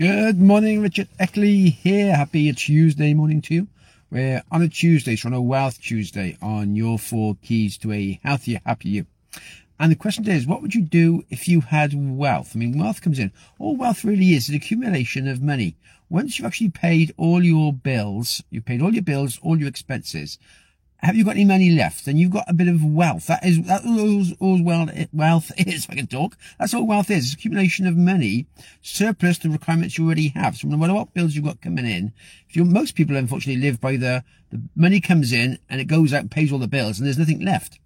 Good morning, Richard Eckley here. Happy Tuesday morning to you. We're on a Tuesday, so on a Wealth Tuesday on your four keys to a healthier, happier you. And the question is, what would you do if you had wealth? I mean, wealth comes in. All wealth really is an accumulation of money. Once you've actually paid all your bills, you've paid all your bills, all your expenses, have you got any money left? Then you've got a bit of wealth. That is, that all, all wealth, wealth is, if I can talk. That's all wealth is. It's accumulation of money, surplus to requirements you already have. So no matter what bills you've got coming in, if you most people unfortunately live by the, the money comes in and it goes out and pays all the bills and there's nothing left.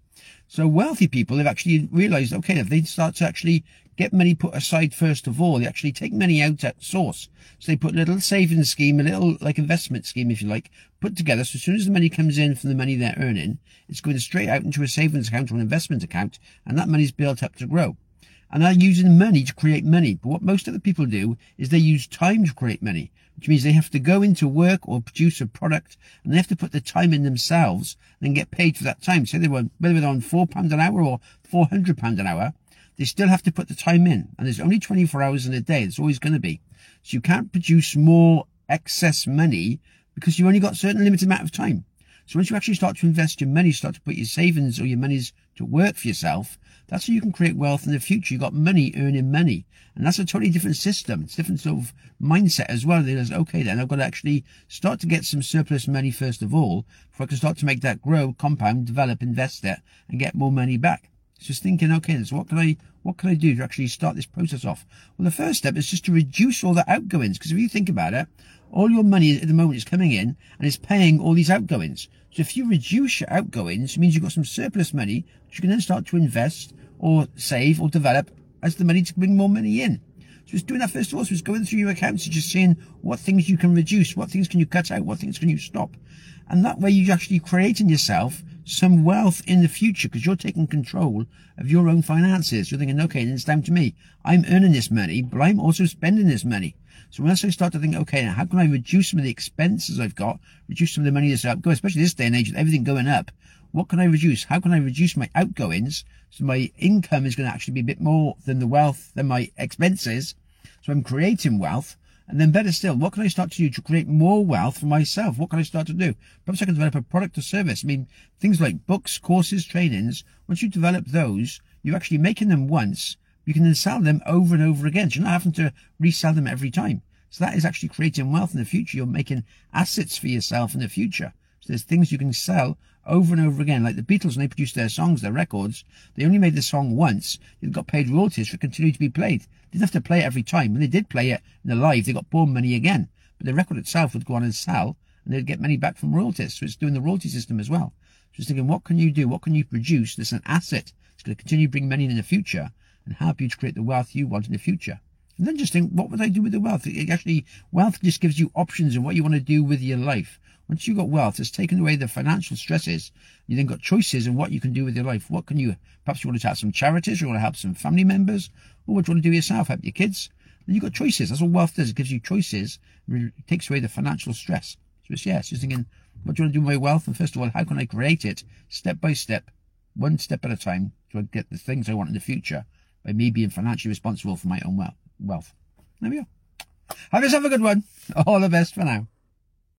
So wealthy people have actually realized, okay, if they start to actually get money put aside first of all, they actually take money out at source. So they put a little savings scheme, a little like investment scheme, if you like, put together. So as soon as the money comes in from the money they're earning, it's going straight out into a savings account or an investment account, and that money's built up to grow. And they're using money to create money. But what most other people do is they use time to create money which means they have to go into work or produce a product and they have to put the time in themselves and get paid for that time. So they were, whether they're on four pounds an hour or 400 pounds an hour, they still have to put the time in. And there's only 24 hours in a day. It's always going to be. So you can't produce more excess money because you've only got a certain limited amount of time. So once you actually start to invest your money, start to put your savings or your monies to work for yourself, that's how you can create wealth in the future. You've got money earning money. And that's a totally different system. It's different sort of mindset as well. There's, okay, then I've got to actually start to get some surplus money first of all, before I can start to make that grow, compound, develop, invest it, and get more money back. It's just thinking, okay, so what can I, what can I do to actually start this process off? Well, the first step is just to reduce all the outgoings. Because if you think about it, all your money at the moment is coming in and is paying all these outgoings. So if you reduce your outgoings, it means you've got some surplus money, which you can then start to invest or save or develop as the money to bring more money in. So it's doing that first of all. So it's going through your accounts and just seeing what things you can reduce, what things can you cut out, what things can you stop. And that way you're actually creating yourself some wealth in the future because you're taking control of your own finances. You're thinking, okay, it's down to me. I'm earning this money, but I'm also spending this money. So once I start to think, okay, now how can I reduce some of the expenses I've got, reduce some of the money that's outgoing, especially this day and age with everything going up. What can I reduce? How can I reduce my outgoings so my income is going to actually be a bit more than the wealth, than my expenses? So I'm creating wealth. And then better still, what can I start to do to create more wealth for myself? What can I start to do? Perhaps I can develop a product or service. I mean, things like books, courses, trainings. Once you develop those, you're actually making them once you can then sell them over and over again. So you're not having to resell them every time. So that is actually creating wealth in the future. You're making assets for yourself in the future. So there's things you can sell over and over again. Like the Beatles, when they produced their songs, their records, they only made the song once. They got paid royalties for continuing to be played. They didn't have to play it every time. When they did play it in the live, they got more money again. But the record itself would go on and sell, and they'd get money back from royalties. So it's doing the royalty system as well. So it's thinking, what can you do? What can you produce that's an asset? It's going to continue to bring money in the future and help you to create the wealth you want in the future. And then just think, what would I do with the wealth? It actually, wealth just gives you options and what you want to do with your life. Once you've got wealth, it's taken away the financial stresses. You then got choices and what you can do with your life. What can you, perhaps you want to help some charities, or you want to help some family members, or what do you want to do yourself, help your kids? Then you've got choices. That's what wealth does. It gives you choices. It takes away the financial stress. So it's, yeah, it's just thinking, what do you want to do with my wealth? And first of all, how can I create it step by step, one step at a time to get the things I want in the future? by me being financially responsible for my own wealth. There we go. Have yourself a good one. All the best for now.